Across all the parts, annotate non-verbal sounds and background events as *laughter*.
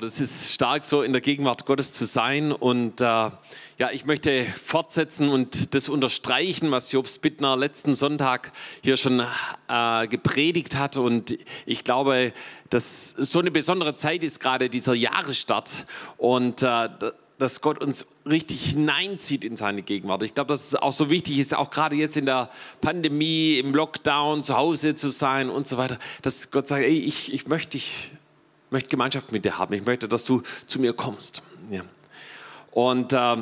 Das ist stark, so in der Gegenwart Gottes zu sein. Und äh, ja, ich möchte fortsetzen und das unterstreichen, was Jobs Bittner letzten Sonntag hier schon äh, gepredigt hat. Und ich glaube, dass so eine besondere Zeit ist gerade dieser Jahresstart und äh, dass Gott uns richtig hineinzieht in seine Gegenwart. Ich glaube, dass es auch so wichtig ist, auch gerade jetzt in der Pandemie, im Lockdown, zu Hause zu sein und so weiter, dass Gott sagt, ey, ich, ich möchte dich möchte Gemeinschaft mit dir haben. Ich möchte, dass du zu mir kommst. Ja. Und, äh,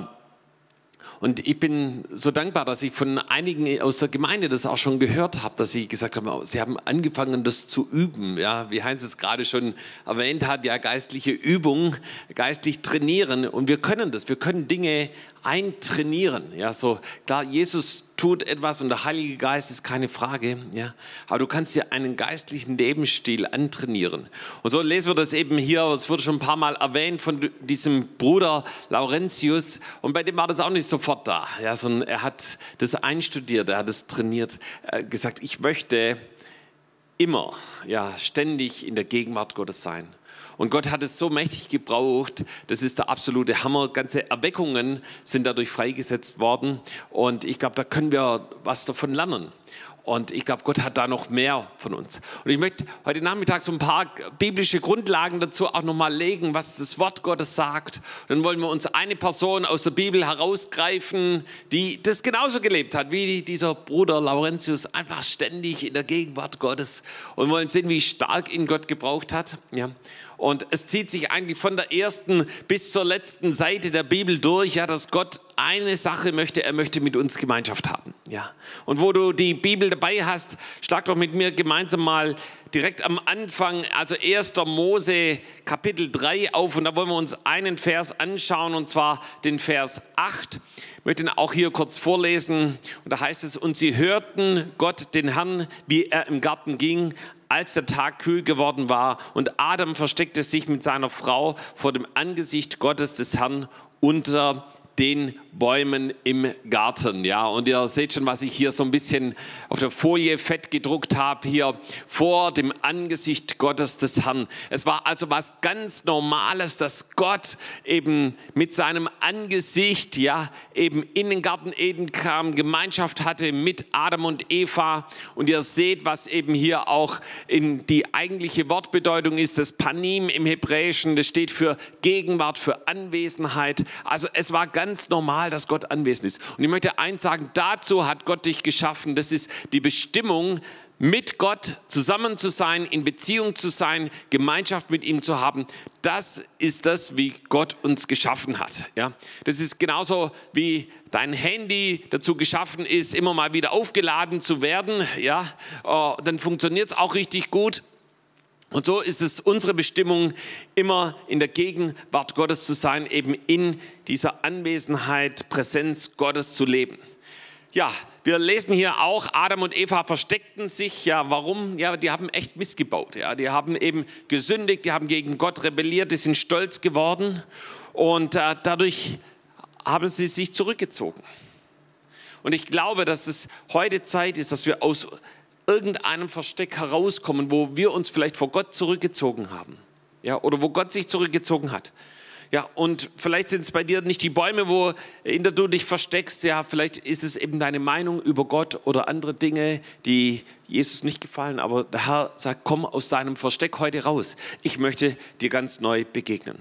und ich bin so dankbar, dass ich von einigen aus der Gemeinde das auch schon gehört habe, dass sie gesagt haben, sie haben angefangen, das zu üben. Ja, wie Heinz es gerade schon erwähnt hat, ja, geistliche Übung, geistlich trainieren. Und wir können das. Wir können Dinge eintrainieren. Ja, so klar, Jesus tut etwas und der Heilige Geist ist keine Frage. Ja, aber du kannst dir einen geistlichen Lebensstil antrainieren. Und so lesen wir das eben hier. Es wurde schon ein paar Mal erwähnt von diesem Bruder Laurentius. Und bei dem war das auch nicht sofort da. Ja, sondern er hat das einstudiert, er hat es trainiert, er hat gesagt, ich möchte immer, ja, ständig in der Gegenwart Gottes sein. Und Gott hat es so mächtig gebraucht, das ist der absolute Hammer. Ganze Erweckungen sind dadurch freigesetzt worden. Und ich glaube, da können wir was davon lernen. Und ich glaube, Gott hat da noch mehr von uns. Und ich möchte heute Nachmittag so ein paar biblische Grundlagen dazu auch nochmal legen, was das Wort Gottes sagt. Und dann wollen wir uns eine Person aus der Bibel herausgreifen, die das genauso gelebt hat, wie dieser Bruder Laurentius, einfach ständig in der Gegenwart Gottes. Und wollen sehen, wie stark ihn Gott gebraucht hat. Ja. Und es zieht sich eigentlich von der ersten bis zur letzten Seite der Bibel durch, ja, dass Gott eine Sache möchte, er möchte mit uns Gemeinschaft haben. Ja. Und wo du die Bibel dabei hast, schlag doch mit mir gemeinsam mal direkt am Anfang, also 1. Mose Kapitel 3 auf und da wollen wir uns einen Vers anschauen und zwar den Vers 8. Ich möchte ihn auch hier kurz vorlesen und da heißt es, und sie hörten Gott den Herrn, wie er im Garten ging, als der Tag kühl geworden war und Adam versteckte sich mit seiner Frau vor dem Angesicht Gottes des Herrn unter den Bäumen im Garten. Ja, und ihr seht schon, was ich hier so ein bisschen auf der Folie fett gedruckt habe, hier vor dem Angesicht Gottes des Herrn. Es war also was ganz Normales, dass Gott eben mit seinem Angesicht, ja, eben in den Garten Eden kam, Gemeinschaft hatte mit Adam und Eva. Und ihr seht, was eben hier auch in die eigentliche Wortbedeutung ist, das Panim im Hebräischen, das steht für Gegenwart, für Anwesenheit. Also es war ganz normal, normal, dass Gott anwesend ist. Und ich möchte eins sagen, dazu hat Gott dich geschaffen. Das ist die Bestimmung, mit Gott zusammen zu sein, in Beziehung zu sein, Gemeinschaft mit ihm zu haben. Das ist das, wie Gott uns geschaffen hat. Ja, das ist genauso wie dein Handy dazu geschaffen ist, immer mal wieder aufgeladen zu werden. Ja, oh, dann funktioniert es auch richtig gut. Und so ist es unsere Bestimmung, immer in der Gegenwart Gottes zu sein, eben in dieser Anwesenheit, Präsenz Gottes zu leben. Ja, wir lesen hier auch, Adam und Eva versteckten sich. Ja, warum? Ja, die haben echt missgebaut. Ja, die haben eben gesündigt, die haben gegen Gott rebelliert, die sind stolz geworden und äh, dadurch haben sie sich zurückgezogen. Und ich glaube, dass es heute Zeit ist, dass wir aus irgendeinem Versteck herauskommen, wo wir uns vielleicht vor Gott zurückgezogen haben. Ja, oder wo Gott sich zurückgezogen hat. Ja, und vielleicht sind es bei dir nicht die Bäume, wo in der du dich versteckst. Ja, vielleicht ist es eben deine Meinung über Gott oder andere Dinge, die Jesus nicht gefallen. Aber der Herr sagt, komm aus deinem Versteck heute raus. Ich möchte dir ganz neu begegnen.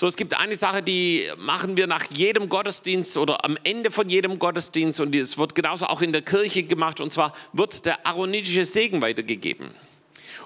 So, es gibt eine Sache, die machen wir nach jedem Gottesdienst oder am Ende von jedem Gottesdienst und es wird genauso auch in der Kirche gemacht und zwar wird der aaronitische Segen weitergegeben.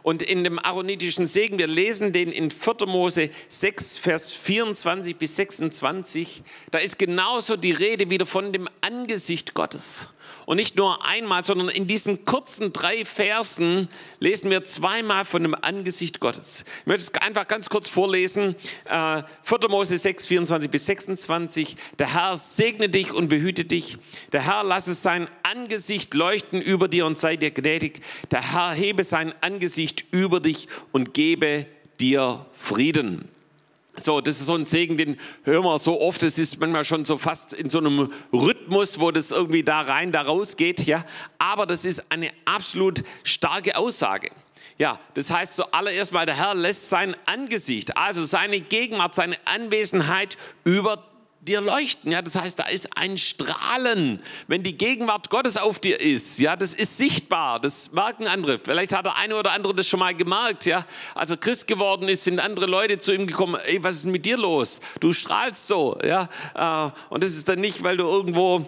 Und in dem aaronitischen Segen, wir lesen den in 4. Mose 6, Vers 24 bis 26, da ist genauso die Rede wieder von dem Angesicht Gottes. Und nicht nur einmal, sondern in diesen kurzen drei Versen lesen wir zweimal von dem Angesicht Gottes. Ich möchte es einfach ganz kurz vorlesen. 4. Äh, Mose 6, 24 bis 26. Der Herr segne dich und behüte dich. Der Herr lasse sein Angesicht leuchten über dir und sei dir gnädig. Der Herr hebe sein Angesicht über dich und gebe dir Frieden. So, das ist so ein Segen, den hören wir so oft. Es ist manchmal schon so fast in so einem Rhythmus, wo das irgendwie da rein, da raus geht. Ja, aber das ist eine absolut starke Aussage. Ja, das heißt zuallererst mal, der Herr lässt sein Angesicht, also seine Gegenwart, seine Anwesenheit über dir leuchten. Ja, das heißt, da ist ein Strahlen. Wenn die Gegenwart Gottes auf dir ist, ja, das ist sichtbar. Das merken andere. Vielleicht hat der eine oder andere das schon mal gemerkt. Ja, als er Christ geworden ist, sind andere Leute zu ihm gekommen. Ey, was ist mit dir los? Du strahlst so. Ja, äh, und das ist dann nicht, weil du irgendwo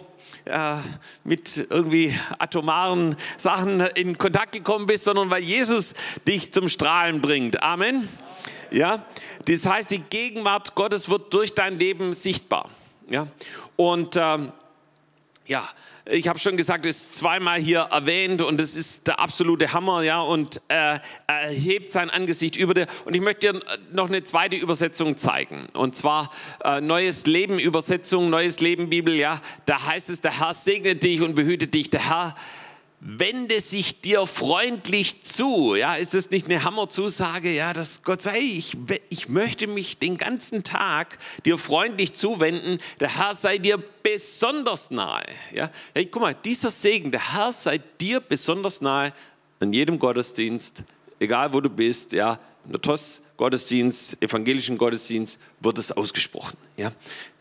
äh, mit irgendwie atomaren Sachen in Kontakt gekommen bist, sondern weil Jesus dich zum Strahlen bringt. Amen. Ja, das heißt, die Gegenwart Gottes wird durch dein Leben sichtbar. Ja, und ähm, ja, ich habe schon gesagt, es ist zweimal hier erwähnt und es ist der absolute Hammer, ja, und äh, er hebt sein Angesicht über dir. Und ich möchte dir noch eine zweite Übersetzung zeigen. Und zwar äh, Neues Leben Übersetzung, Neues Leben Bibel, ja. Da heißt es, der Herr segnet dich und behütet dich. Der Herr wende sich dir freundlich zu. Ja, ist das nicht eine Hammerzusage? Ja, dass Gott sagt, ich, ich möchte mich den ganzen Tag dir freundlich zuwenden. Der Herr sei dir besonders nahe. Ja, hey, guck mal, dieser Segen, der Herr sei dir besonders nahe an jedem Gottesdienst, egal wo du bist, ja, in der TOS Gottesdienst, evangelischen Gottesdienst wird es ausgesprochen. Ja?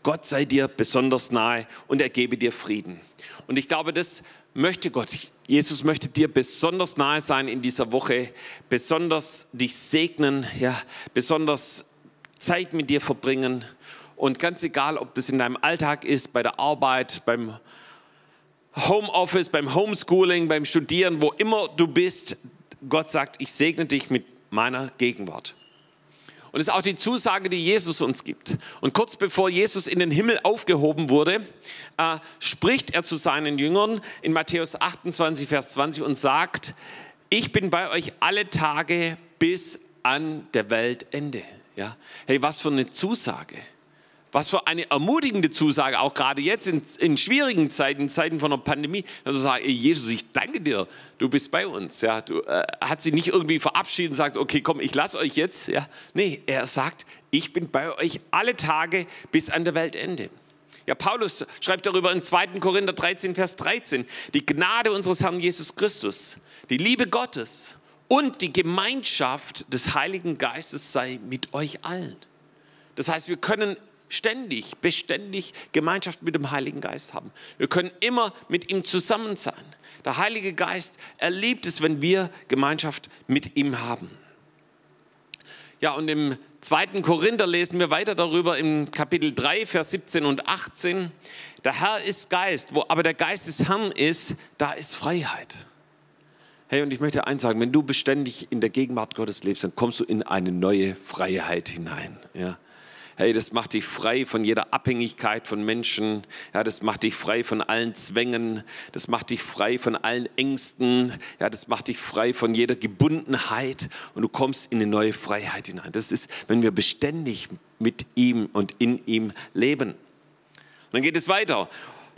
Gott sei dir besonders nahe und er gebe dir Frieden. Und ich glaube, das möchte Gott. Jesus möchte dir besonders nahe sein in dieser Woche, besonders dich segnen, ja, besonders Zeit mit dir verbringen. Und ganz egal, ob das in deinem Alltag ist, bei der Arbeit, beim Homeoffice, beim Homeschooling, beim Studieren, wo immer du bist, Gott sagt, ich segne dich mit meiner Gegenwart. Und das ist auch die Zusage, die Jesus uns gibt. Und kurz bevor Jesus in den Himmel aufgehoben wurde, äh, spricht er zu seinen Jüngern in Matthäus 28, Vers 20 und sagt, ich bin bei euch alle Tage bis an der Weltende. Ja? Hey, was für eine Zusage. Was für eine ermutigende Zusage, auch gerade jetzt in, in schwierigen Zeiten, in Zeiten von der Pandemie, also sagen, ey, Jesus, ich danke dir, du bist bei uns. Ja, du, äh, hat sie nicht irgendwie verabschiedet und sagt, okay, komm, ich lasse euch jetzt. Ja, nee, er sagt, ich bin bei euch alle Tage bis an der Weltende. Ja, Paulus schreibt darüber in 2. Korinther 13, Vers 13, die Gnade unseres Herrn Jesus Christus, die Liebe Gottes und die Gemeinschaft des Heiligen Geistes sei mit euch allen. Das heißt, wir können ständig, beständig Gemeinschaft mit dem Heiligen Geist haben. Wir können immer mit ihm zusammen sein. Der Heilige Geist erlebt es, wenn wir Gemeinschaft mit ihm haben. Ja, und im zweiten Korinther lesen wir weiter darüber im Kapitel 3, Vers 17 und 18. Der Herr ist Geist, wo aber der Geist des Herrn ist, da ist Freiheit. Hey, und ich möchte eins sagen, wenn du beständig in der Gegenwart Gottes lebst, dann kommst du in eine neue Freiheit hinein. Ja. Hey, das macht dich frei von jeder Abhängigkeit von Menschen. Ja, das macht dich frei von allen Zwängen. Das macht dich frei von allen Ängsten. Ja, das macht dich frei von jeder Gebundenheit. Und du kommst in eine neue Freiheit hinein. Das ist, wenn wir beständig mit ihm und in ihm leben. Und dann geht es weiter.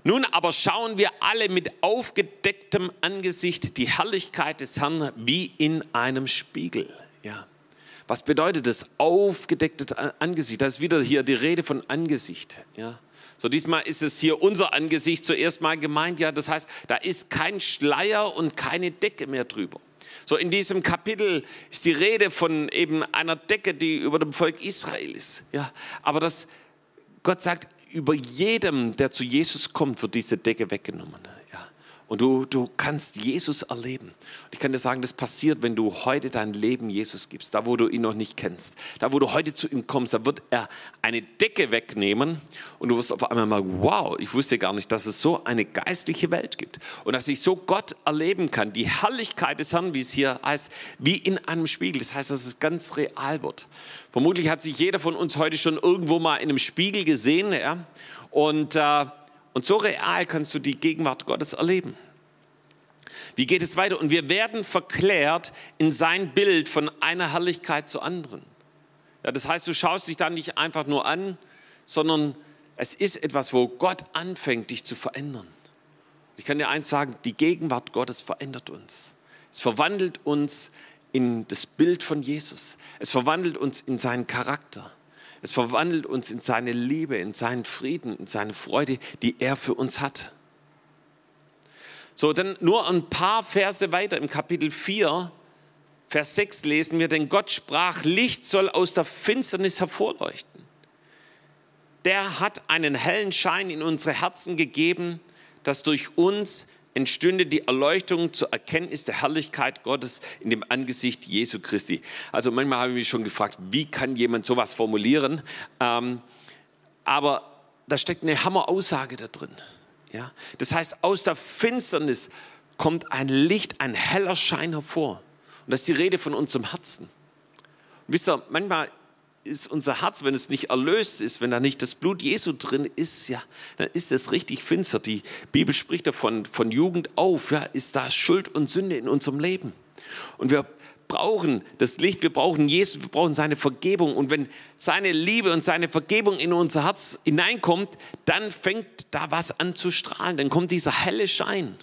Nun aber schauen wir alle mit aufgedecktem Angesicht die Herrlichkeit des Herrn wie in einem Spiegel. Ja. Was bedeutet das? Aufgedecktes Angesicht. Da ist wieder hier die Rede von Angesicht. Ja. So diesmal ist es hier unser Angesicht zuerst mal gemeint. Ja, das heißt, da ist kein Schleier und keine Decke mehr drüber. So in diesem Kapitel ist die Rede von eben einer Decke, die über dem Volk Israel ist. Ja, aber das Gott sagt, über jedem, der zu Jesus kommt, wird diese Decke weggenommen. Und du, du kannst Jesus erleben. Und ich kann dir sagen, das passiert, wenn du heute dein Leben Jesus gibst, da wo du ihn noch nicht kennst. Da wo du heute zu ihm kommst, da wird er eine Decke wegnehmen und du wirst auf einmal mal, wow, ich wusste gar nicht, dass es so eine geistliche Welt gibt. Und dass ich so Gott erleben kann, die Herrlichkeit des Herrn, wie es hier heißt, wie in einem Spiegel. Das heißt, dass es ganz real wird. Vermutlich hat sich jeder von uns heute schon irgendwo mal in einem Spiegel gesehen. Ja? Und äh, und so real kannst du die Gegenwart Gottes erleben. Wie geht es weiter? Und wir werden verklärt in sein Bild von einer Herrlichkeit zur anderen. Ja, das heißt, du schaust dich dann nicht einfach nur an, sondern es ist etwas, wo Gott anfängt, dich zu verändern. Ich kann dir eins sagen, die Gegenwart Gottes verändert uns. Es verwandelt uns in das Bild von Jesus. Es verwandelt uns in seinen Charakter. Es verwandelt uns in seine Liebe, in seinen Frieden, in seine Freude, die er für uns hat. So, dann nur ein paar Verse weiter im Kapitel 4 Vers 6 lesen wir, denn Gott sprach, Licht soll aus der Finsternis hervorleuchten. Der hat einen hellen Schein in unsere Herzen gegeben, dass durch uns entstünde die Erleuchtung zur Erkenntnis der Herrlichkeit Gottes in dem Angesicht Jesu Christi. Also manchmal habe ich mich schon gefragt, wie kann jemand sowas formulieren? Ähm, aber da steckt eine Hammer-Aussage da drin. Ja? Das heißt, aus der Finsternis kommt ein Licht, ein heller Schein hervor. Und das ist die Rede von unserem Herzen. Und wisst ihr, manchmal ist unser Herz, wenn es nicht erlöst ist, wenn da nicht das Blut Jesu drin ist, ja, dann ist es richtig finster. Die Bibel spricht davon, von Jugend auf, ja, ist da Schuld und Sünde in unserem Leben. Und wir brauchen das Licht, wir brauchen Jesus, wir brauchen seine Vergebung. Und wenn seine Liebe und seine Vergebung in unser Herz hineinkommt, dann fängt da was an zu strahlen, dann kommt dieser helle Schein.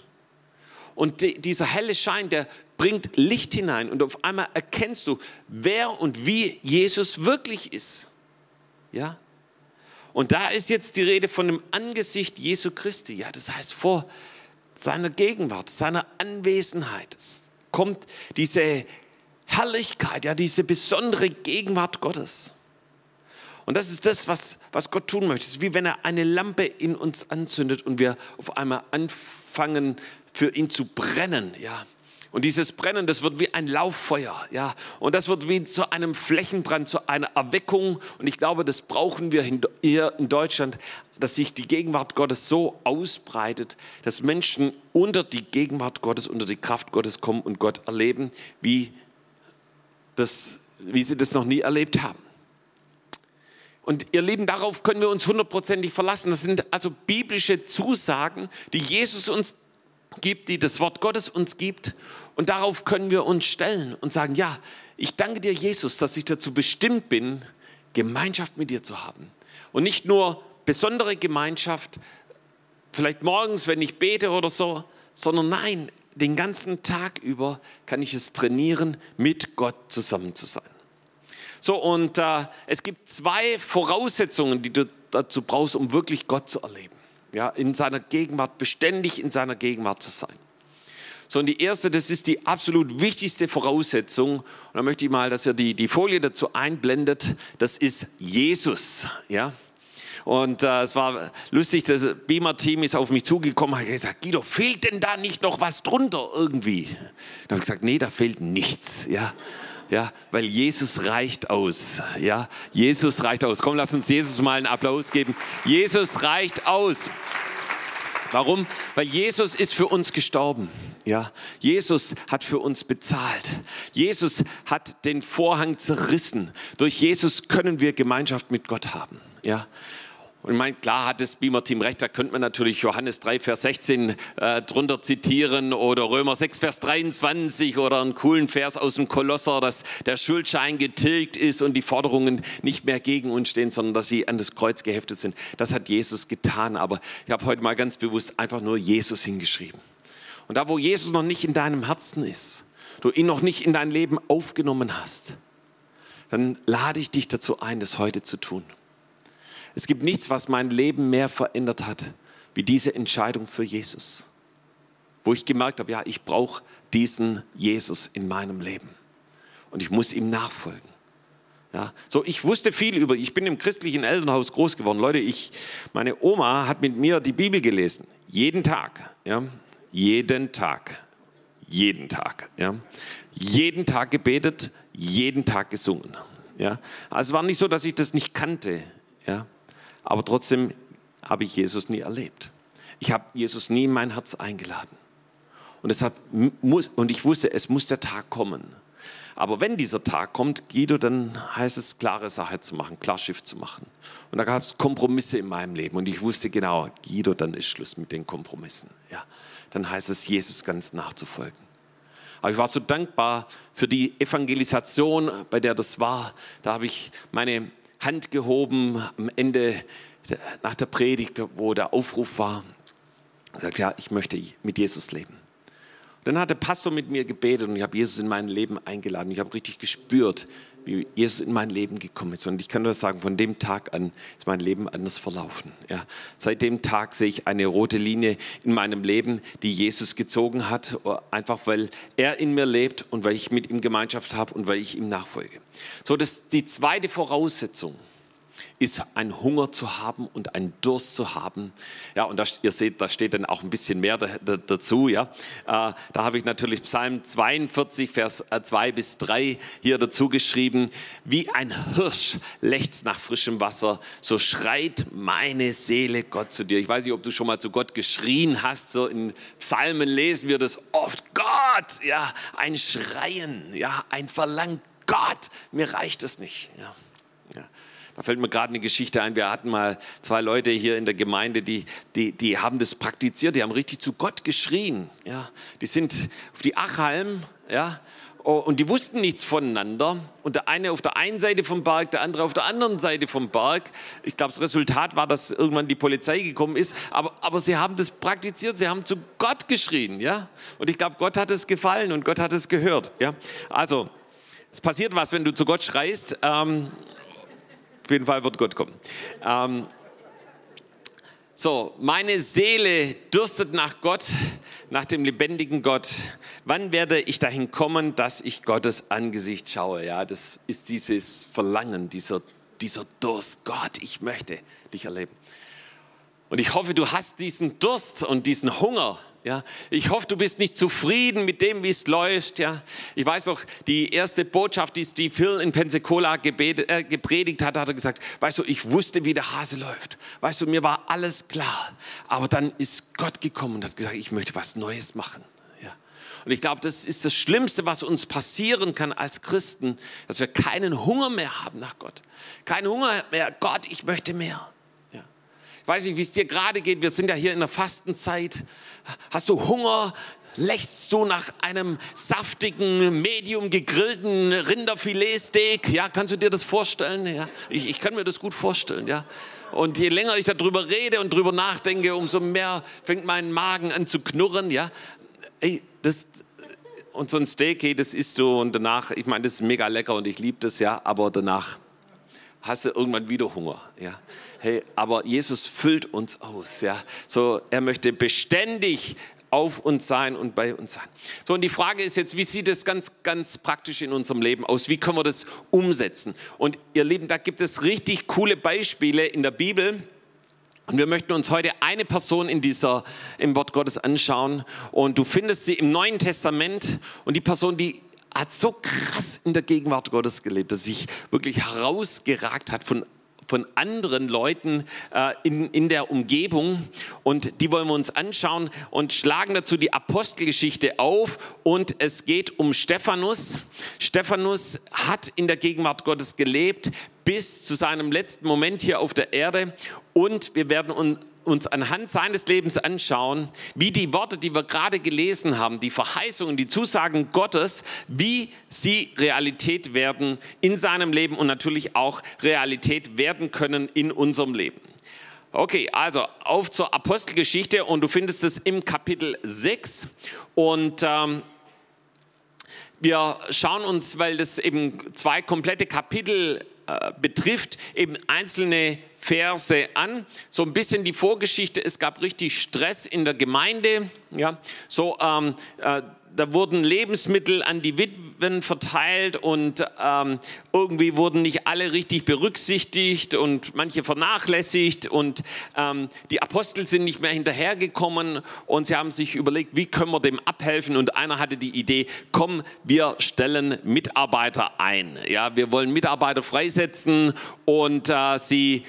Und die, dieser helle Schein, der bringt Licht hinein und auf einmal erkennst du, wer und wie Jesus wirklich ist. Ja? Und da ist jetzt die Rede von dem Angesicht Jesu Christi. Ja, das heißt vor seiner Gegenwart, seiner Anwesenheit es kommt diese Herrlichkeit, ja, diese besondere Gegenwart Gottes. Und das ist das, was, was Gott tun möchte. Es ist wie wenn er eine Lampe in uns anzündet und wir auf einmal anfangen, für ihn zu brennen, ja. Und dieses Brennen, das wird wie ein Lauffeuer, ja. Und das wird wie zu einem Flächenbrand, zu einer Erweckung. Und ich glaube, das brauchen wir hier in Deutschland, dass sich die Gegenwart Gottes so ausbreitet, dass Menschen unter die Gegenwart Gottes, unter die Kraft Gottes kommen und Gott erleben, wie, das, wie sie das noch nie erlebt haben. Und ihr Lieben, darauf können wir uns hundertprozentig verlassen. Das sind also biblische Zusagen, die Jesus uns gibt, die das Wort Gottes uns gibt. Und darauf können wir uns stellen und sagen, ja, ich danke dir, Jesus, dass ich dazu bestimmt bin, Gemeinschaft mit dir zu haben. Und nicht nur besondere Gemeinschaft, vielleicht morgens, wenn ich bete oder so, sondern nein, den ganzen Tag über kann ich es trainieren, mit Gott zusammen zu sein. So, und äh, es gibt zwei Voraussetzungen, die du dazu brauchst, um wirklich Gott zu erleben ja, in seiner Gegenwart, beständig in seiner Gegenwart zu sein. So, und die erste, das ist die absolut wichtigste Voraussetzung. Und da möchte ich mal, dass ihr die, die Folie dazu einblendet. Das ist Jesus, ja. Und äh, es war lustig, das Beamer-Team ist auf mich zugekommen, hat gesagt, Guido, fehlt denn da nicht noch was drunter irgendwie? Dann habe ich gesagt, nee, da fehlt nichts, ja ja, weil Jesus reicht aus, ja, Jesus reicht aus. Komm, lass uns Jesus mal einen Applaus geben. Jesus reicht aus. Warum? Weil Jesus ist für uns gestorben. Ja, Jesus hat für uns bezahlt. Jesus hat den Vorhang zerrissen. Durch Jesus können wir Gemeinschaft mit Gott haben. Ja, und ich meine, klar hat das Beamer-Team recht, da könnte man natürlich Johannes 3, Vers 16 äh, drunter zitieren oder Römer 6, Vers 23 oder einen coolen Vers aus dem Kolosser, dass der Schuldschein getilgt ist und die Forderungen nicht mehr gegen uns stehen, sondern dass sie an das Kreuz geheftet sind. Das hat Jesus getan, aber ich habe heute mal ganz bewusst einfach nur Jesus hingeschrieben. Und da, wo Jesus noch nicht in deinem Herzen ist, du ihn noch nicht in dein Leben aufgenommen hast, dann lade ich dich dazu ein, das heute zu tun. Es gibt nichts, was mein Leben mehr verändert hat, wie diese Entscheidung für Jesus. Wo ich gemerkt habe, ja, ich brauche diesen Jesus in meinem Leben. Und ich muss ihm nachfolgen. Ja, so ich wusste viel über, ich bin im christlichen Elternhaus groß geworden. Leute, ich, meine Oma hat mit mir die Bibel gelesen. Jeden Tag. Ja, jeden Tag. Jeden Tag. Ja, jeden Tag gebetet, jeden Tag gesungen. Ja, also es war nicht so, dass ich das nicht kannte. Ja, aber trotzdem habe ich Jesus nie erlebt. Ich habe Jesus nie in mein Herz eingeladen. Und deshalb muss, und ich wusste, es muss der Tag kommen. Aber wenn dieser Tag kommt, Guido, dann heißt es, klare Sache zu machen, Klarschiff zu machen. Und da gab es Kompromisse in meinem Leben. Und ich wusste genau, Guido, dann ist Schluss mit den Kompromissen. Ja, dann heißt es, Jesus ganz nachzufolgen. Aber ich war so dankbar für die Evangelisation, bei der das war. Da habe ich meine Hand gehoben am Ende nach der Predigt, wo der Aufruf war. Er sagt, ja, ich möchte mit Jesus leben. Dann hat der Pastor mit mir gebetet und ich habe Jesus in mein Leben eingeladen. Ich habe richtig gespürt, wie Jesus in mein Leben gekommen ist. Und ich kann nur sagen, von dem Tag an ist mein Leben anders verlaufen. Ja. Seit dem Tag sehe ich eine rote Linie in meinem Leben, die Jesus gezogen hat, einfach weil er in mir lebt und weil ich mit ihm Gemeinschaft habe und weil ich ihm nachfolge. So, das ist die zweite Voraussetzung ist ein Hunger zu haben und ein Durst zu haben. Ja, und das, ihr seht, da steht dann auch ein bisschen mehr da, da, dazu. Ja, äh, da habe ich natürlich Psalm 42, Vers 2 äh, bis 3 hier dazu geschrieben. Wie ein Hirsch lechzt nach frischem Wasser, so schreit meine Seele Gott zu dir. Ich weiß nicht, ob du schon mal zu Gott geschrien hast. So in Psalmen lesen wir das oft. Gott, ja, ein Schreien, ja, ein Verlangen. Gott, mir reicht es nicht. Ja. Ja. Da fällt mir gerade eine Geschichte ein. Wir hatten mal zwei Leute hier in der Gemeinde, die, die, die haben das praktiziert, die haben richtig zu Gott geschrien. Ja. Die sind auf die Achalm, ja, und die wussten nichts voneinander. Und der eine auf der einen Seite vom Berg, der andere auf der anderen Seite vom Berg. Ich glaube, das Resultat war, dass irgendwann die Polizei gekommen ist. Aber, aber sie haben das praktiziert, sie haben zu Gott geschrien. Ja? Und ich glaube, Gott hat es gefallen und Gott hat es gehört. Ja? Also, es passiert was, wenn du zu Gott schreist. Ähm, auf jeden Fall wird Gott kommen. Ähm, so, meine Seele dürstet nach Gott, nach dem lebendigen Gott. Wann werde ich dahin kommen, dass ich Gottes Angesicht schaue? Ja, das ist dieses Verlangen, dieser, dieser Durst. Gott, ich möchte dich erleben. Und ich hoffe, du hast diesen Durst und diesen Hunger ja, ich hoffe, du bist nicht zufrieden mit dem, wie es läuft. Ja, ich weiß noch, die erste Botschaft, die Steve Hill in Pensacola gebetet, äh, gepredigt hat, hat er gesagt: Weißt du, ich wusste, wie der Hase läuft. Weißt du, mir war alles klar. Aber dann ist Gott gekommen und hat gesagt: Ich möchte was Neues machen. Ja. Und ich glaube, das ist das Schlimmste, was uns passieren kann als Christen, dass wir keinen Hunger mehr haben nach Gott. Keinen Hunger mehr. Gott, ich möchte mehr. Weiß nicht, wie es dir gerade geht. Wir sind ja hier in der Fastenzeit. Hast du Hunger? Lächst du nach einem saftigen, medium gegrillten Rinderfiletsteak? Ja, kannst du dir das vorstellen? Ja, ich, ich kann mir das gut vorstellen, ja. Und je länger ich darüber rede und darüber nachdenke, umso mehr fängt mein Magen an zu knurren, ja. Ey, das, und so ein Steak, hey, das isst du und danach, ich meine, das ist mega lecker und ich liebe das, ja, aber danach hast du irgendwann wieder Hunger, ja. Hey, aber Jesus füllt uns aus, ja. So, er möchte beständig auf uns sein und bei uns sein. So, und die Frage ist jetzt, wie sieht es ganz, ganz praktisch in unserem Leben aus? Wie können wir das umsetzen? Und ihr Lieben, da gibt es richtig coole Beispiele in der Bibel. Und wir möchten uns heute eine Person in dieser, im Wort Gottes anschauen. Und du findest sie im Neuen Testament. Und die Person, die hat so krass in der Gegenwart Gottes gelebt, dass sich wirklich herausgeragt hat von von anderen Leuten äh, in, in der Umgebung. Und die wollen wir uns anschauen und schlagen dazu die Apostelgeschichte auf. Und es geht um Stephanus. Stephanus hat in der Gegenwart Gottes gelebt bis zu seinem letzten Moment hier auf der Erde. Und wir werden uns uns anhand seines Lebens anschauen, wie die Worte, die wir gerade gelesen haben, die Verheißungen, die Zusagen Gottes, wie sie Realität werden in seinem Leben und natürlich auch Realität werden können in unserem Leben. Okay, also auf zur Apostelgeschichte und du findest es im Kapitel 6 und ähm, wir schauen uns, weil das eben zwei komplette Kapitel betrifft, eben einzelne Verse an. So ein bisschen die Vorgeschichte, es gab richtig Stress in der Gemeinde. Ja, so ähm, äh, da wurden Lebensmittel an die Witwen verteilt und ähm, irgendwie wurden nicht alle richtig berücksichtigt und manche vernachlässigt und ähm, die Apostel sind nicht mehr hinterhergekommen und sie haben sich überlegt, wie können wir dem abhelfen und einer hatte die Idee, komm, wir stellen Mitarbeiter ein. Ja, wir wollen Mitarbeiter freisetzen und äh, sie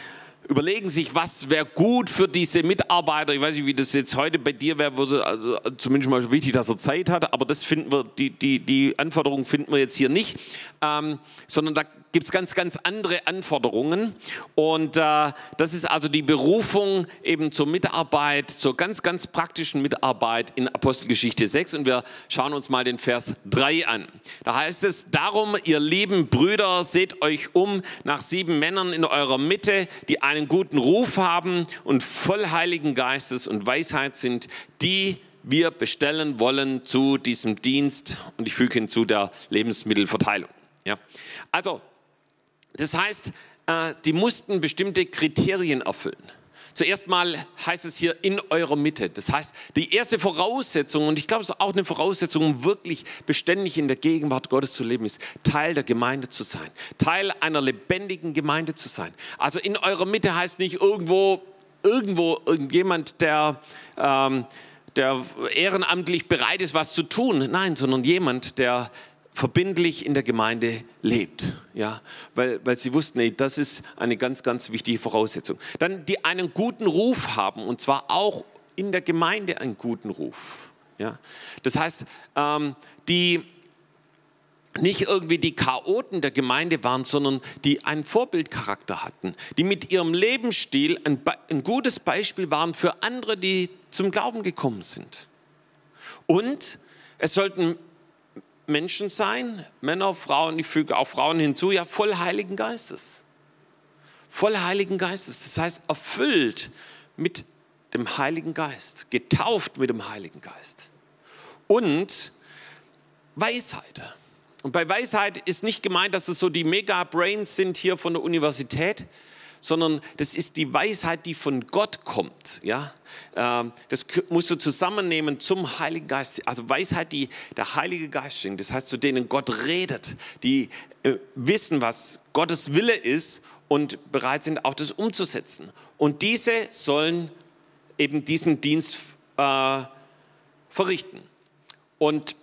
überlegen sich, was wäre gut für diese Mitarbeiter. Ich weiß nicht, wie das jetzt heute bei dir wäre, also zumindest mal wichtig, dass er Zeit hat, aber das finden wir, die, die, die Anforderungen finden wir jetzt hier nicht, ähm, sondern da gibt es ganz, ganz andere Anforderungen. Und äh, das ist also die Berufung eben zur Mitarbeit, zur ganz, ganz praktischen Mitarbeit in Apostelgeschichte 6. Und wir schauen uns mal den Vers 3 an. Da heißt es, darum, ihr lieben Brüder, seht euch um nach sieben Männern in eurer Mitte, die einen guten Ruf haben und voll Heiligen Geistes und Weisheit sind, die wir bestellen wollen zu diesem Dienst und ich füge hinzu der Lebensmittelverteilung. Ja. Also, das heißt, äh, die mussten bestimmte Kriterien erfüllen. Zuerst mal heißt es hier in eurer Mitte. Das heißt, die erste Voraussetzung, und ich glaube, es ist auch eine Voraussetzung, um wirklich beständig in der Gegenwart Gottes zu leben, ist Teil der Gemeinde zu sein. Teil einer lebendigen Gemeinde zu sein. Also in eurer Mitte heißt nicht irgendwo, irgendwo irgendjemand, der, ähm, der ehrenamtlich bereit ist, was zu tun. Nein, sondern jemand, der verbindlich in der Gemeinde lebt. Ja, weil, weil sie wussten, ey, das ist eine ganz, ganz wichtige Voraussetzung. Dann die einen guten Ruf haben und zwar auch in der Gemeinde einen guten Ruf. Ja, das heißt, ähm, die nicht irgendwie die Chaoten der Gemeinde waren, sondern die einen Vorbildcharakter hatten, die mit ihrem Lebensstil ein, ein gutes Beispiel waren für andere, die zum Glauben gekommen sind. Und es sollten Menschen sein, Männer, Frauen, ich füge auch Frauen hinzu, ja, voll Heiligen Geistes. Voll Heiligen Geistes, das heißt erfüllt mit dem Heiligen Geist, getauft mit dem Heiligen Geist. Und Weisheit. Und bei Weisheit ist nicht gemeint, dass es so die Mega-Brains sind hier von der Universität, sondern das ist die Weisheit, die von Gott kommt. Ja? Ähm, das musst du zusammennehmen zum Heiligen Geist. Also Weisheit, die der Heilige Geist schenkt. Das heißt, zu denen Gott redet, die äh, wissen, was Gottes Wille ist und bereit sind, auch das umzusetzen. Und diese sollen eben diesen Dienst äh, verrichten. Und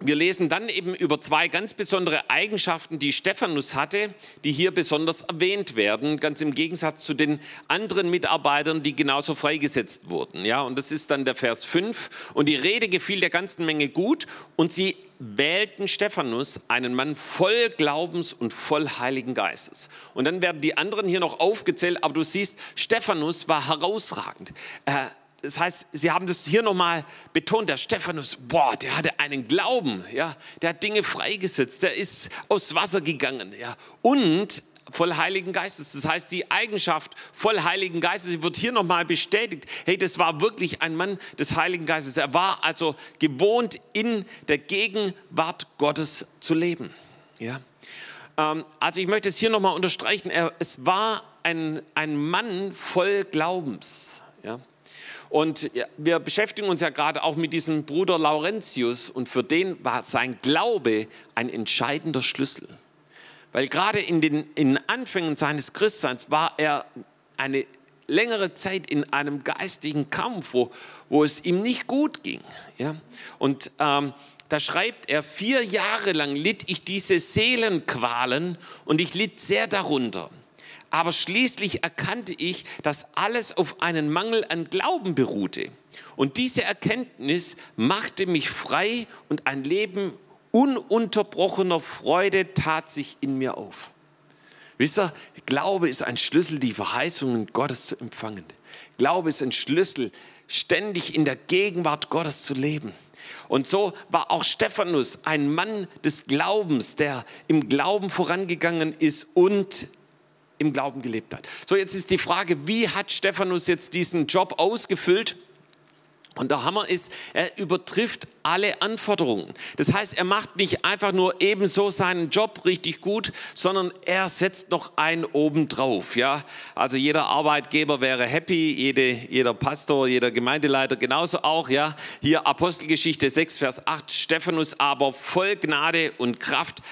wir lesen dann eben über zwei ganz besondere Eigenschaften, die Stephanus hatte, die hier besonders erwähnt werden, ganz im Gegensatz zu den anderen Mitarbeitern, die genauso freigesetzt wurden. Ja, und das ist dann der Vers 5. Und die Rede gefiel der ganzen Menge gut und sie wählten Stephanus, einen Mann voll Glaubens und voll Heiligen Geistes. Und dann werden die anderen hier noch aufgezählt, aber du siehst, Stephanus war herausragend. Äh, das heißt, sie haben das hier nochmal betont, der Stephanus, boah, der hatte einen Glauben, ja, der hat Dinge freigesetzt, der ist aufs Wasser gegangen, ja, und voll Heiligen Geistes. Das heißt, die Eigenschaft voll Heiligen Geistes, wird hier nochmal bestätigt. Hey, das war wirklich ein Mann des Heiligen Geistes. Er war also gewohnt, in der Gegenwart Gottes zu leben. Ja. Ähm, also ich möchte es hier nochmal unterstreichen. Er, es war ein, ein Mann voll Glaubens. Ja. Und wir beschäftigen uns ja gerade auch mit diesem Bruder Laurentius und für den war sein Glaube ein entscheidender Schlüssel. Weil gerade in den in Anfängen seines Christseins war er eine längere Zeit in einem geistigen Kampf, wo, wo es ihm nicht gut ging. Ja? Und ähm, da schreibt er, vier Jahre lang litt ich diese Seelenqualen und ich litt sehr darunter. Aber schließlich erkannte ich, dass alles auf einen Mangel an Glauben beruhte. Und diese Erkenntnis machte mich frei und ein Leben ununterbrochener Freude tat sich in mir auf. Wisst ihr, Glaube ist ein Schlüssel, die Verheißungen Gottes zu empfangen. Glaube ist ein Schlüssel, ständig in der Gegenwart Gottes zu leben. Und so war auch Stephanus ein Mann des Glaubens, der im Glauben vorangegangen ist und im Glauben gelebt hat. So, jetzt ist die Frage, wie hat Stephanus jetzt diesen Job ausgefüllt? Und der Hammer ist, er übertrifft alle Anforderungen. Das heißt, er macht nicht einfach nur ebenso seinen Job richtig gut, sondern er setzt noch einen obendrauf. Ja? Also jeder Arbeitgeber wäre happy, jede, jeder Pastor, jeder Gemeindeleiter genauso auch. Ja? Hier Apostelgeschichte 6, Vers 8, Stephanus aber voll Gnade und Kraft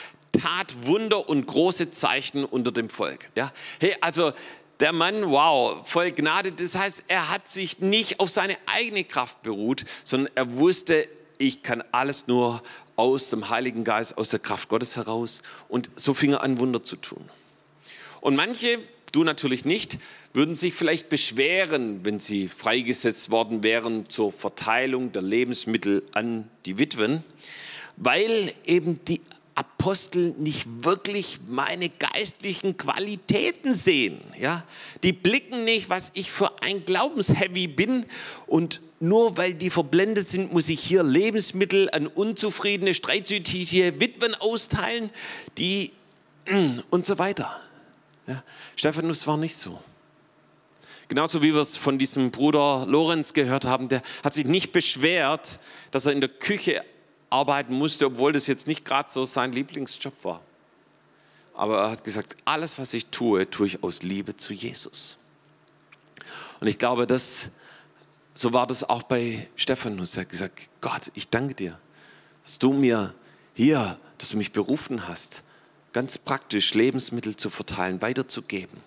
tat Wunder und große Zeichen unter dem Volk. Ja? Hey, also der Mann, wow, voll Gnade. Das heißt, er hat sich nicht auf seine eigene Kraft beruht, sondern er wusste, ich kann alles nur aus dem Heiligen Geist, aus der Kraft Gottes heraus. Und so fing er an, Wunder zu tun. Und manche, du natürlich nicht, würden sich vielleicht beschweren, wenn sie freigesetzt worden wären zur Verteilung der Lebensmittel an die Witwen, weil eben die Apostel nicht wirklich meine geistlichen Qualitäten sehen. Ja? Die blicken nicht, was ich für ein Glaubensheavy bin und nur weil die verblendet sind, muss ich hier Lebensmittel an unzufriedene, streitsüchtige Witwen austeilen, die *clears throat* und so weiter. Ja? Stephanus war nicht so. genauso wie wir es von diesem Bruder Lorenz gehört haben, der hat sich nicht beschwert, dass er in der Küche arbeiten musste, obwohl das jetzt nicht gerade so sein Lieblingsjob war. Aber er hat gesagt, alles, was ich tue, tue ich aus Liebe zu Jesus. Und ich glaube, dass, so war das auch bei Stephanus. Er hat gesagt, Gott, ich danke dir, dass du mir hier, dass du mich berufen hast, ganz praktisch Lebensmittel zu verteilen, weiterzugeben.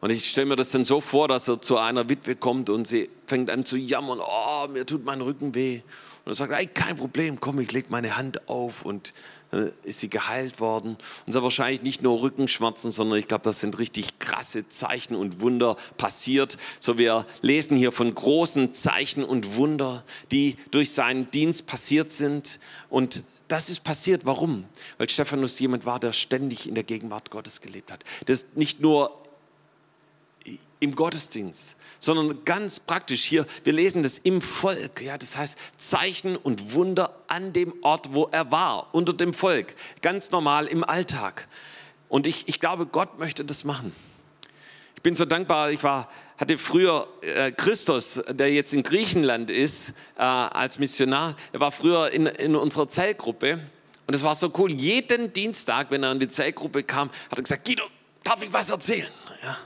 Und ich stelle mir das dann so vor, dass er zu einer Witwe kommt und sie fängt an zu jammern, oh, mir tut mein Rücken weh. Und er sagt, ey, kein Problem, komm, ich lege meine Hand auf und dann ist sie geheilt worden. Und es hat wahrscheinlich nicht nur Rückenschmerzen, sondern ich glaube, das sind richtig krasse Zeichen und Wunder passiert. So wir lesen hier von großen Zeichen und Wunder, die durch seinen Dienst passiert sind. Und das ist passiert. Warum? Weil Stephanus jemand war, der ständig in der Gegenwart Gottes gelebt hat. Das nicht nur im Gottesdienst, sondern ganz praktisch hier, wir lesen das im Volk, ja, das heißt Zeichen und Wunder an dem Ort, wo er war, unter dem Volk, ganz normal im Alltag. Und ich, ich glaube, Gott möchte das machen. Ich bin so dankbar, ich war, hatte früher äh, Christus, der jetzt in Griechenland ist, äh, als Missionar, er war früher in, in unserer Zellgruppe und es war so cool, jeden Dienstag, wenn er in die Zellgruppe kam, hat er gesagt, Guido, darf ich was erzählen? Ja.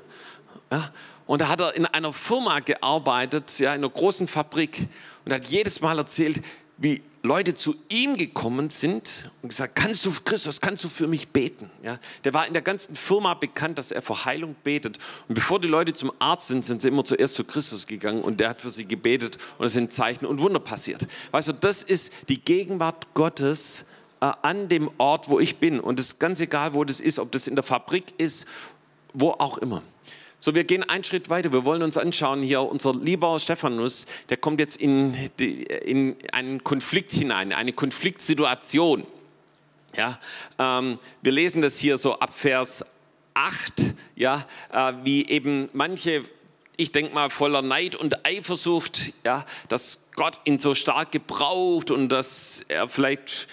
Ja? Und da hat er in einer Firma gearbeitet, ja, in einer großen Fabrik und hat jedes Mal erzählt, wie Leute zu ihm gekommen sind und gesagt, kannst du, Christus, kannst du für mich beten? Ja, der war in der ganzen Firma bekannt, dass er für Heilung betet. Und bevor die Leute zum Arzt sind, sind sie immer zuerst zu Christus gegangen und der hat für sie gebetet und es sind Zeichen und Wunder passiert. Weißt du, das ist die Gegenwart Gottes äh, an dem Ort, wo ich bin. Und es ist ganz egal, wo das ist, ob das in der Fabrik ist, wo auch immer. So, wir gehen einen Schritt weiter. Wir wollen uns anschauen hier, unser lieber Stephanus, der kommt jetzt in, die, in einen Konflikt hinein, eine Konfliktsituation. Ja, ähm, wir lesen das hier so ab Vers 8, ja, äh, wie eben manche, ich denke mal, voller Neid und Eifersucht, ja, dass Gott ihn so stark gebraucht und dass er vielleicht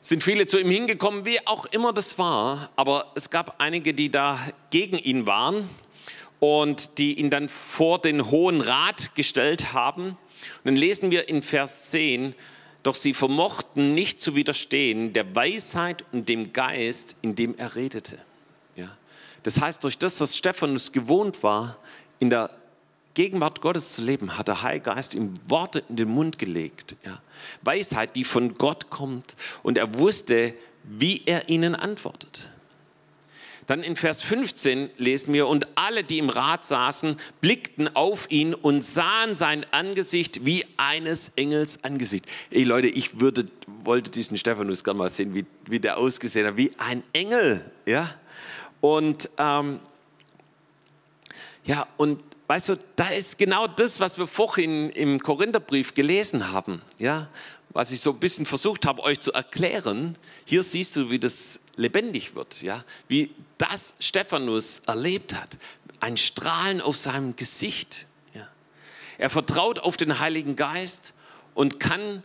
sind viele zu ihm hingekommen, wie auch immer das war, aber es gab einige, die da gegen ihn waren und die ihn dann vor den Hohen Rat gestellt haben. Und dann lesen wir in Vers 10, doch sie vermochten nicht zu widerstehen der Weisheit und dem Geist, in dem er redete. Ja. Das heißt, durch das, dass Stephanus gewohnt war, in der Gegenwart Gottes zu leben, hat der Heilige Geist ihm Worte in den Mund gelegt. Ja. Weisheit, die von Gott kommt. Und er wusste, wie er ihnen antwortet. Dann in Vers 15 lesen wir, und alle, die im Rat saßen, blickten auf ihn und sahen sein Angesicht wie eines Engels Angesicht. Ey Leute, ich würde, wollte diesen Stephanus gerne mal sehen, wie, wie der ausgesehen hat, wie ein Engel. Ja? Und, ähm, ja, und weißt du, da ist genau das, was wir vorhin im Korintherbrief gelesen haben. Ja? was ich so ein bisschen versucht habe, euch zu erklären. Hier siehst du, wie das lebendig wird, ja, wie das Stephanus erlebt hat. Ein Strahlen auf seinem Gesicht. Ja. Er vertraut auf den Heiligen Geist und kann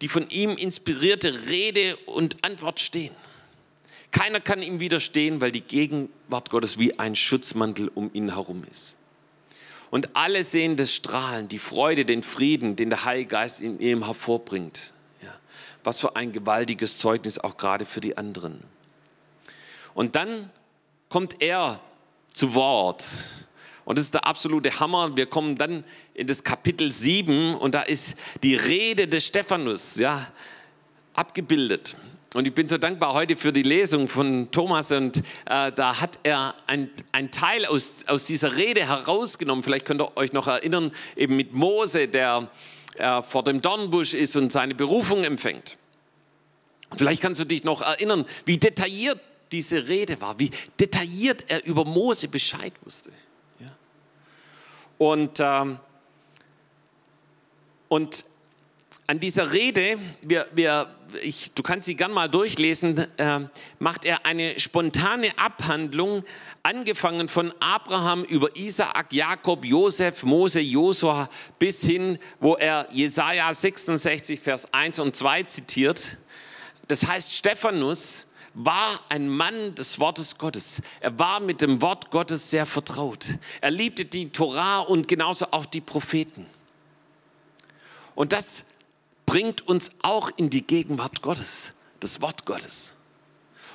die von ihm inspirierte Rede und Antwort stehen. Keiner kann ihm widerstehen, weil die Gegenwart Gottes wie ein Schutzmantel um ihn herum ist. Und alle sehen das Strahlen, die Freude, den Frieden, den der Heilige Geist in ihm hervorbringt. Ja. Was für ein gewaltiges Zeugnis auch gerade für die anderen. Und dann kommt er zu Wort. Und das ist der absolute Hammer. Wir kommen dann in das Kapitel 7 und da ist die Rede des Stephanus ja, abgebildet. Und ich bin so dankbar heute für die Lesung von Thomas und äh, da hat er ein, Teil aus, aus dieser Rede herausgenommen. Vielleicht könnt ihr euch noch erinnern, eben mit Mose, der äh, vor dem Dornbusch ist und seine Berufung empfängt. Vielleicht kannst du dich noch erinnern, wie detailliert diese Rede war, wie detailliert er über Mose Bescheid wusste. Ja. Und, ähm, und an dieser Rede, wir, wir, ich, du kannst sie gern mal durchlesen, äh, macht er eine spontane Abhandlung, angefangen von Abraham über Isaak, Jakob, Josef, Mose, Josua, bis hin, wo er Jesaja 66, Vers 1 und 2 zitiert. Das heißt, Stephanus war ein Mann des Wortes Gottes. Er war mit dem Wort Gottes sehr vertraut. Er liebte die Torah und genauso auch die Propheten. Und das bringt uns auch in die Gegenwart Gottes, das Wort Gottes.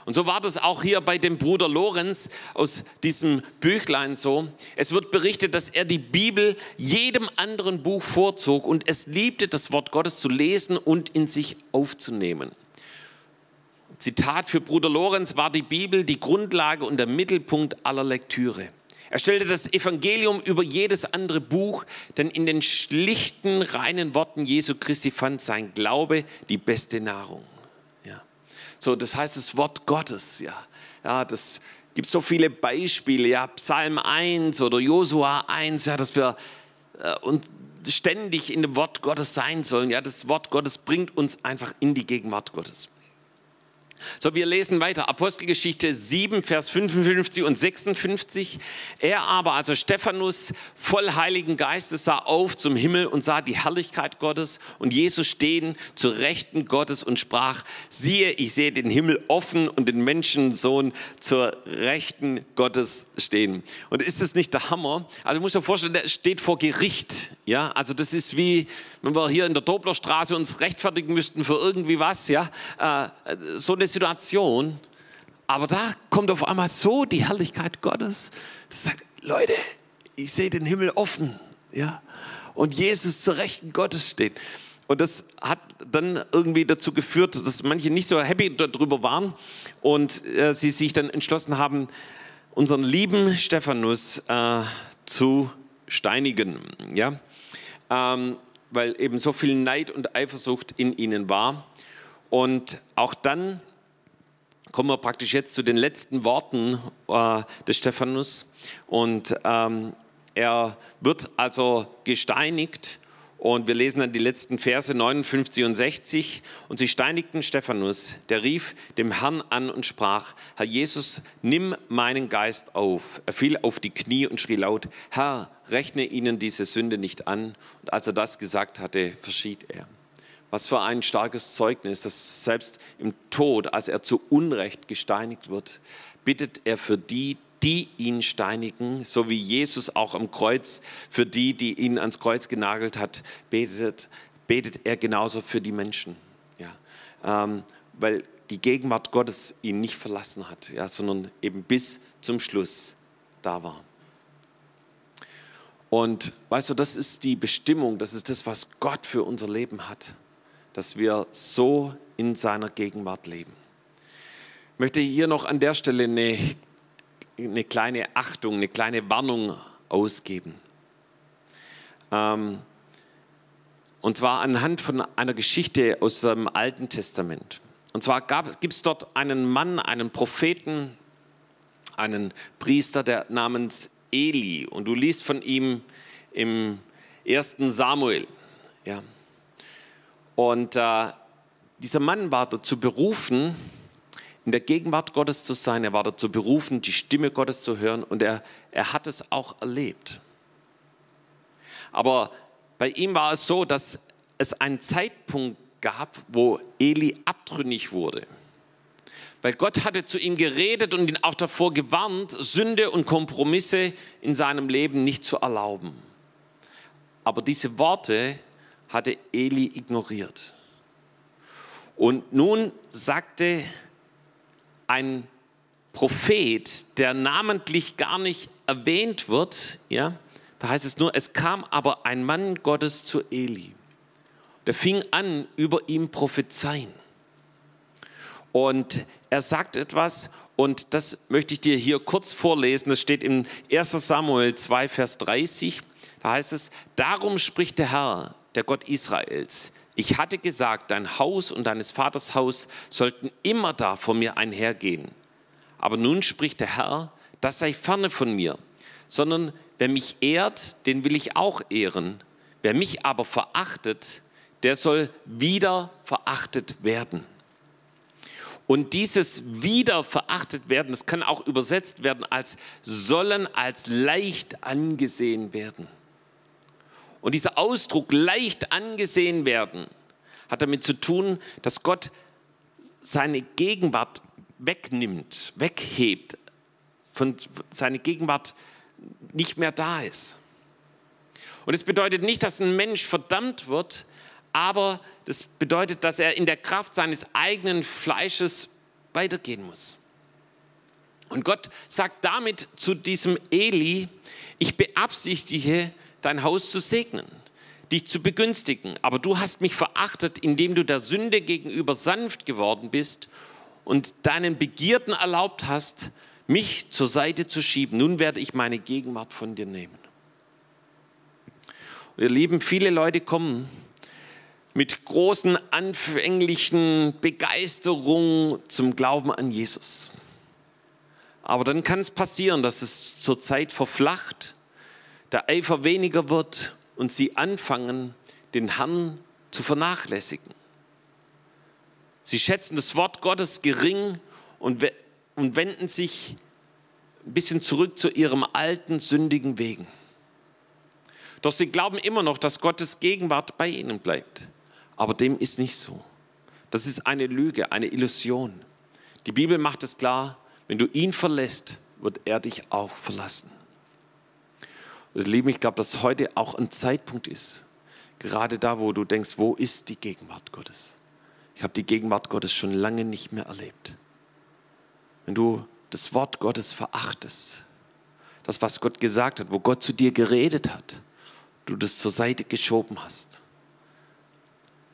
Und so war das auch hier bei dem Bruder Lorenz aus diesem Büchlein so. Es wird berichtet, dass er die Bibel jedem anderen Buch vorzog und es liebte, das Wort Gottes zu lesen und in sich aufzunehmen. Zitat für Bruder Lorenz war die Bibel die Grundlage und der Mittelpunkt aller Lektüre. Er stellte das Evangelium über jedes andere Buch, denn in den schlichten, reinen Worten Jesu Christi fand sein Glaube die beste Nahrung. So, das heißt das Wort Gottes, ja. Ja, das gibt so viele Beispiele, ja, Psalm 1 oder Josua 1, ja, dass wir äh, und ständig in dem Wort Gottes sein sollen. Ja, das Wort Gottes bringt uns einfach in die Gegenwart Gottes. So, wir lesen weiter. Apostelgeschichte 7, Vers 55 und 56. Er aber, also Stephanus, voll Heiligen Geistes, sah auf zum Himmel und sah die Herrlichkeit Gottes und Jesus stehen zur Rechten Gottes und sprach, siehe, ich sehe den Himmel offen und den Menschensohn zur Rechten Gottes stehen. Und ist das nicht der Hammer? Also, du musst dir vorstellen, der steht vor Gericht. Ja, also das ist wie, wenn wir hier in der Doblerstraße uns rechtfertigen müssten für irgendwie was, ja, äh, so eine Situation. Aber da kommt auf einmal so die Herrlichkeit Gottes, das sagt, Leute, ich sehe den Himmel offen, ja, und Jesus zur Rechten Gottes steht. Und das hat dann irgendwie dazu geführt, dass manche nicht so happy darüber waren und äh, sie sich dann entschlossen haben, unseren lieben Stephanus äh, zu steinigen. Ja? ähm, weil eben so viel Neid und Eifersucht in ihnen war. Und auch dann kommen wir praktisch jetzt zu den letzten Worten äh, des Stephanus. Und ähm, er wird also gesteinigt und wir lesen dann die letzten Verse 59 und 60. Und sie steinigten Stephanus, der rief dem Herrn an und sprach, Herr Jesus, nimm meinen Geist auf. Er fiel auf die Knie und schrie laut, Herr, rechne ihnen diese Sünde nicht an. Und als er das gesagt hatte, verschied er. Was für ein starkes Zeugnis, dass selbst im Tod, als er zu Unrecht gesteinigt wird, bittet er für die, die ihn steinigen, so wie Jesus auch am Kreuz für die, die ihn ans Kreuz genagelt hat, betet, betet er genauso für die Menschen. Ja, ähm, weil die Gegenwart Gottes ihn nicht verlassen hat, ja, sondern eben bis zum Schluss da war. Und weißt du, das ist die Bestimmung, das ist das, was Gott für unser Leben hat, dass wir so in seiner Gegenwart leben. Ich möchte hier noch an der Stelle eine eine kleine Achtung, eine kleine Warnung ausgeben. Ähm, und zwar anhand von einer Geschichte aus dem Alten Testament. Und zwar gibt es dort einen Mann, einen Propheten, einen Priester, der namens Eli. Und du liest von ihm im ersten Samuel. Ja. Und äh, dieser Mann war dazu berufen, in der Gegenwart Gottes zu sein. Er war dazu berufen, die Stimme Gottes zu hören und er, er hat es auch erlebt. Aber bei ihm war es so, dass es einen Zeitpunkt gab, wo Eli abtrünnig wurde. Weil Gott hatte zu ihm geredet und ihn auch davor gewarnt, Sünde und Kompromisse in seinem Leben nicht zu erlauben. Aber diese Worte hatte Eli ignoriert. Und nun sagte ein Prophet, der namentlich gar nicht erwähnt wird, ja, da heißt es nur, es kam aber ein Mann Gottes zu Eli. Der fing an, über ihm prophezeien. Und er sagt etwas, und das möchte ich dir hier kurz vorlesen. Das steht in 1 Samuel 2, Vers 30. Da heißt es, darum spricht der Herr, der Gott Israels, ich hatte gesagt, dein Haus und deines Vaters Haus sollten immer da vor mir einhergehen. Aber nun spricht der Herr, das sei ferne von mir, sondern wer mich ehrt, den will ich auch ehren. Wer mich aber verachtet, der soll wieder verachtet werden. Und dieses wieder verachtet werden, das kann auch übersetzt werden als sollen als leicht angesehen werden. Und dieser Ausdruck leicht angesehen werden hat damit zu tun, dass Gott seine Gegenwart wegnimmt, weghebt, von seine Gegenwart nicht mehr da ist. Und es bedeutet nicht, dass ein Mensch verdammt wird, aber das bedeutet, dass er in der Kraft seines eigenen Fleisches weitergehen muss. Und Gott sagt damit zu diesem Eli, ich beabsichtige, dein Haus zu segnen, dich zu begünstigen, aber du hast mich verachtet, indem du der Sünde gegenüber sanft geworden bist und deinen Begierden erlaubt hast, mich zur Seite zu schieben. Nun werde ich meine Gegenwart von dir nehmen. Und ihr Lieben, viele Leute kommen mit großen anfänglichen Begeisterung zum Glauben an Jesus. Aber dann kann es passieren, dass es zur Zeit verflacht, der Eifer weniger wird und sie anfangen, den Herrn zu vernachlässigen. Sie schätzen das Wort Gottes gering und, und wenden sich ein bisschen zurück zu ihrem alten, sündigen Wegen. Doch sie glauben immer noch, dass Gottes Gegenwart bei ihnen bleibt. Aber dem ist nicht so. Das ist eine Lüge, eine Illusion. Die Bibel macht es klar, wenn du ihn verlässt, wird er dich auch verlassen. Lieben, ich glaube, dass heute auch ein Zeitpunkt ist, gerade da, wo du denkst, wo ist die Gegenwart Gottes? Ich habe die Gegenwart Gottes schon lange nicht mehr erlebt. Wenn du das Wort Gottes verachtest, das, was Gott gesagt hat, wo Gott zu dir geredet hat, du das zur Seite geschoben hast,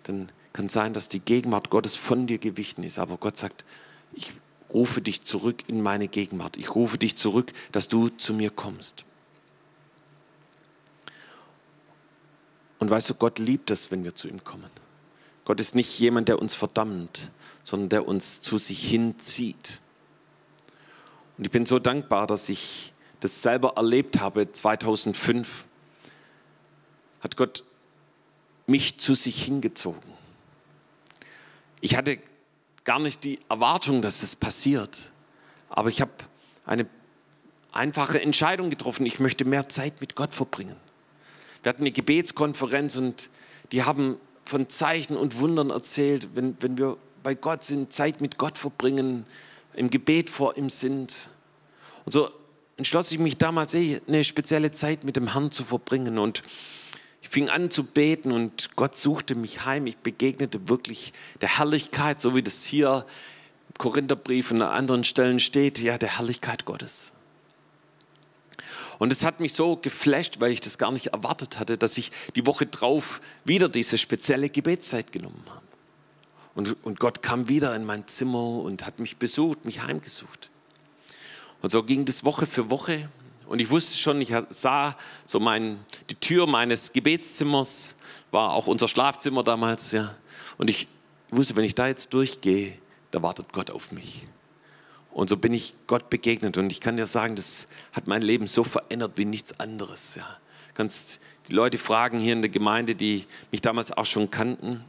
dann kann sein, dass die Gegenwart Gottes von dir gewichen ist. Aber Gott sagt, ich rufe dich zurück in meine Gegenwart. Ich rufe dich zurück, dass du zu mir kommst. Und weißt du, Gott liebt es, wenn wir zu ihm kommen. Gott ist nicht jemand, der uns verdammt, sondern der uns zu sich hinzieht. Und ich bin so dankbar, dass ich das selber erlebt habe. 2005 hat Gott mich zu sich hingezogen. Ich hatte gar nicht die Erwartung, dass es passiert, aber ich habe eine einfache Entscheidung getroffen. Ich möchte mehr Zeit mit Gott verbringen. Wir hatten eine Gebetskonferenz und die haben von Zeichen und Wundern erzählt, wenn, wenn wir bei Gott sind, Zeit mit Gott verbringen, im Gebet vor ihm sind. Und so entschloss ich mich damals, eine spezielle Zeit mit dem Herrn zu verbringen. Und ich fing an zu beten und Gott suchte mich heim. Ich begegnete wirklich der Herrlichkeit, so wie das hier im Korintherbrief und an anderen Stellen steht, ja, der Herrlichkeit Gottes. Und es hat mich so geflasht, weil ich das gar nicht erwartet hatte, dass ich die Woche drauf wieder diese spezielle Gebetszeit genommen habe. Und, und Gott kam wieder in mein Zimmer und hat mich besucht, mich heimgesucht. Und so ging das Woche für Woche. Und ich wusste schon, ich sah so mein, die Tür meines Gebetszimmers, war auch unser Schlafzimmer damals, ja. Und ich wusste, wenn ich da jetzt durchgehe, da wartet Gott auf mich. Und so bin ich Gott begegnet. Und ich kann dir sagen, das hat mein Leben so verändert wie nichts anderes. Ja. Kannst die Leute fragen hier in der Gemeinde, die mich damals auch schon kannten.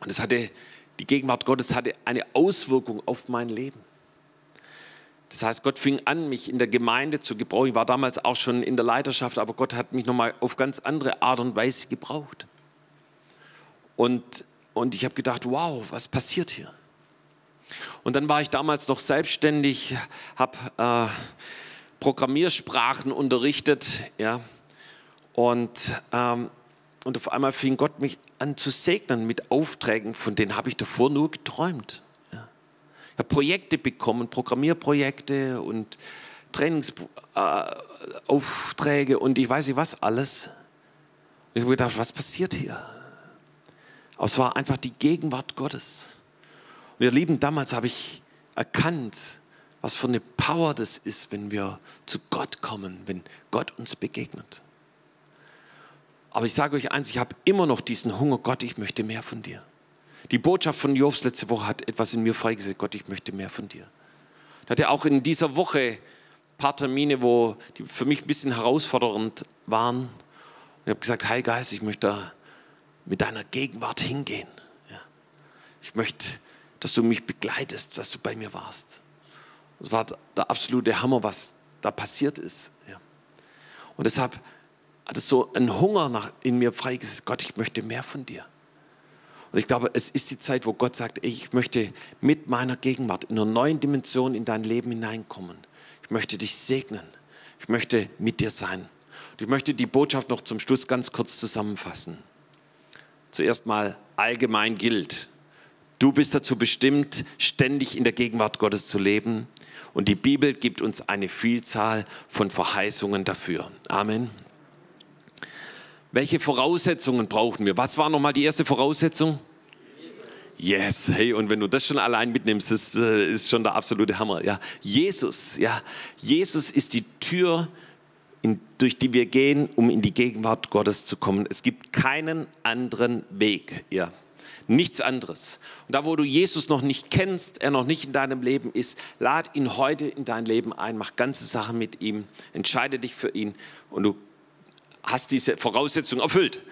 Und es hatte, die Gegenwart Gottes hatte eine Auswirkung auf mein Leben. Das heißt, Gott fing an, mich in der Gemeinde zu gebrauchen. Ich war damals auch schon in der Leiterschaft, aber Gott hat mich nochmal auf ganz andere Art und Weise gebraucht. Und, und ich habe gedacht, wow, was passiert hier? Und dann war ich damals noch selbstständig, habe äh, Programmiersprachen unterrichtet, ja. Und, ähm, und auf einmal fing Gott mich an zu segnen mit Aufträgen, von denen habe ich davor nur geträumt habe Projekte bekommen, Programmierprojekte und Trainingsaufträge äh, und ich weiß nicht was alles. Und ich habe gedacht, was passiert hier? Aber es war einfach die Gegenwart Gottes. Und ihr Lieben, damals habe ich erkannt, was für eine Power das ist, wenn wir zu Gott kommen, wenn Gott uns begegnet. Aber ich sage euch eins, ich habe immer noch diesen Hunger, Gott, ich möchte mehr von dir. Die Botschaft von Jobs letzte Woche hat etwas in mir freigesetzt. Gott, ich möchte mehr von dir. Ich hatte auch in dieser Woche ein paar Termine, wo die für mich ein bisschen herausfordernd waren. Und ich habe gesagt, Heiliger Geist, ich möchte mit deiner Gegenwart hingehen. Ja. Ich möchte, dass du mich begleitest, dass du bei mir warst. Das war der absolute Hammer, was da passiert ist. Ja. Und deshalb hat es so einen Hunger nach, in mir freigesetzt. Gott, ich möchte mehr von dir. Und ich glaube, es ist die Zeit, wo Gott sagt, ich möchte mit meiner Gegenwart in einer neuen Dimension in dein Leben hineinkommen. Ich möchte dich segnen. Ich möchte mit dir sein. Und ich möchte die Botschaft noch zum Schluss ganz kurz zusammenfassen. Zuerst mal allgemein gilt, du bist dazu bestimmt, ständig in der Gegenwart Gottes zu leben. Und die Bibel gibt uns eine Vielzahl von Verheißungen dafür. Amen. Welche Voraussetzungen brauchen wir? Was war nochmal die erste Voraussetzung? Yes, hey, und wenn du das schon allein mitnimmst, das äh, ist schon der absolute Hammer. Ja, Jesus, ja, Jesus ist die Tür, in, durch die wir gehen, um in die Gegenwart Gottes zu kommen. Es gibt keinen anderen Weg, ja, nichts anderes. Und da, wo du Jesus noch nicht kennst, er noch nicht in deinem Leben ist, lad ihn heute in dein Leben ein, mach ganze Sachen mit ihm, entscheide dich für ihn und du hast diese Voraussetzung erfüllt.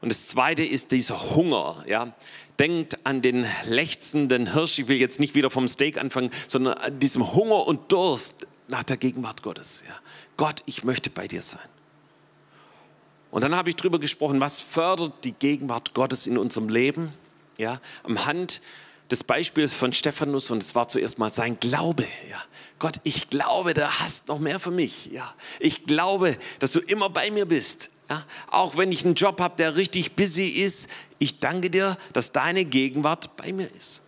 Und das zweite ist dieser Hunger. Ja. Denkt an den lechzenden Hirsch. Ich will jetzt nicht wieder vom Steak anfangen, sondern an diesem Hunger und Durst nach der Gegenwart Gottes. Ja. Gott, ich möchte bei dir sein. Und dann habe ich darüber gesprochen, was fördert die Gegenwart Gottes in unserem Leben. Ja, am Hand des Beispiels von Stephanus und es war zuerst mal sein Glaube. Ja. Gott, ich glaube, du hast noch mehr für mich. Ja. Ich glaube, dass du immer bei mir bist. Ja. Auch wenn ich einen Job habe, der richtig busy ist, ich danke dir, dass deine Gegenwart bei mir ist.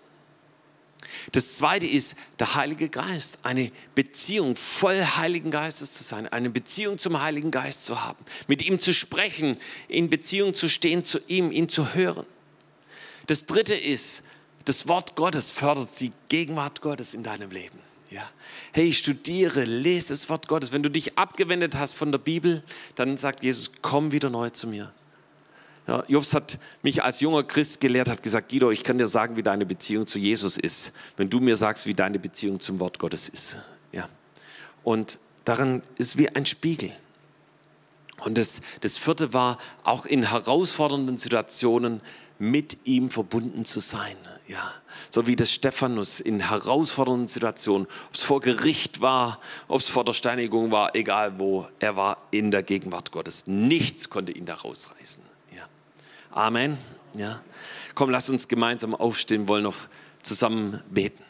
Das zweite ist der Heilige Geist, eine Beziehung voll Heiligen Geistes zu sein, eine Beziehung zum Heiligen Geist zu haben, mit ihm zu sprechen, in Beziehung zu stehen zu ihm, ihn zu hören. Das dritte ist das Wort Gottes fördert die Gegenwart Gottes in deinem Leben. Ja. Hey, studiere, lese das Wort Gottes. Wenn du dich abgewendet hast von der Bibel, dann sagt Jesus, komm wieder neu zu mir. Ja, Jobs hat mich als junger Christ gelehrt, hat gesagt, Guido, ich kann dir sagen, wie deine Beziehung zu Jesus ist, wenn du mir sagst, wie deine Beziehung zum Wort Gottes ist. Ja. Und daran ist wie ein Spiegel. Und das, das vierte war, auch in herausfordernden Situationen mit ihm verbunden zu sein. Ja, so wie das Stephanus in herausfordernden Situationen, ob es vor Gericht war, ob es vor der Steinigung war, egal wo, er war in der Gegenwart Gottes. Nichts konnte ihn da rausreißen. Ja. Amen. Ja. Komm, lass uns gemeinsam aufstehen, wollen noch zusammen beten.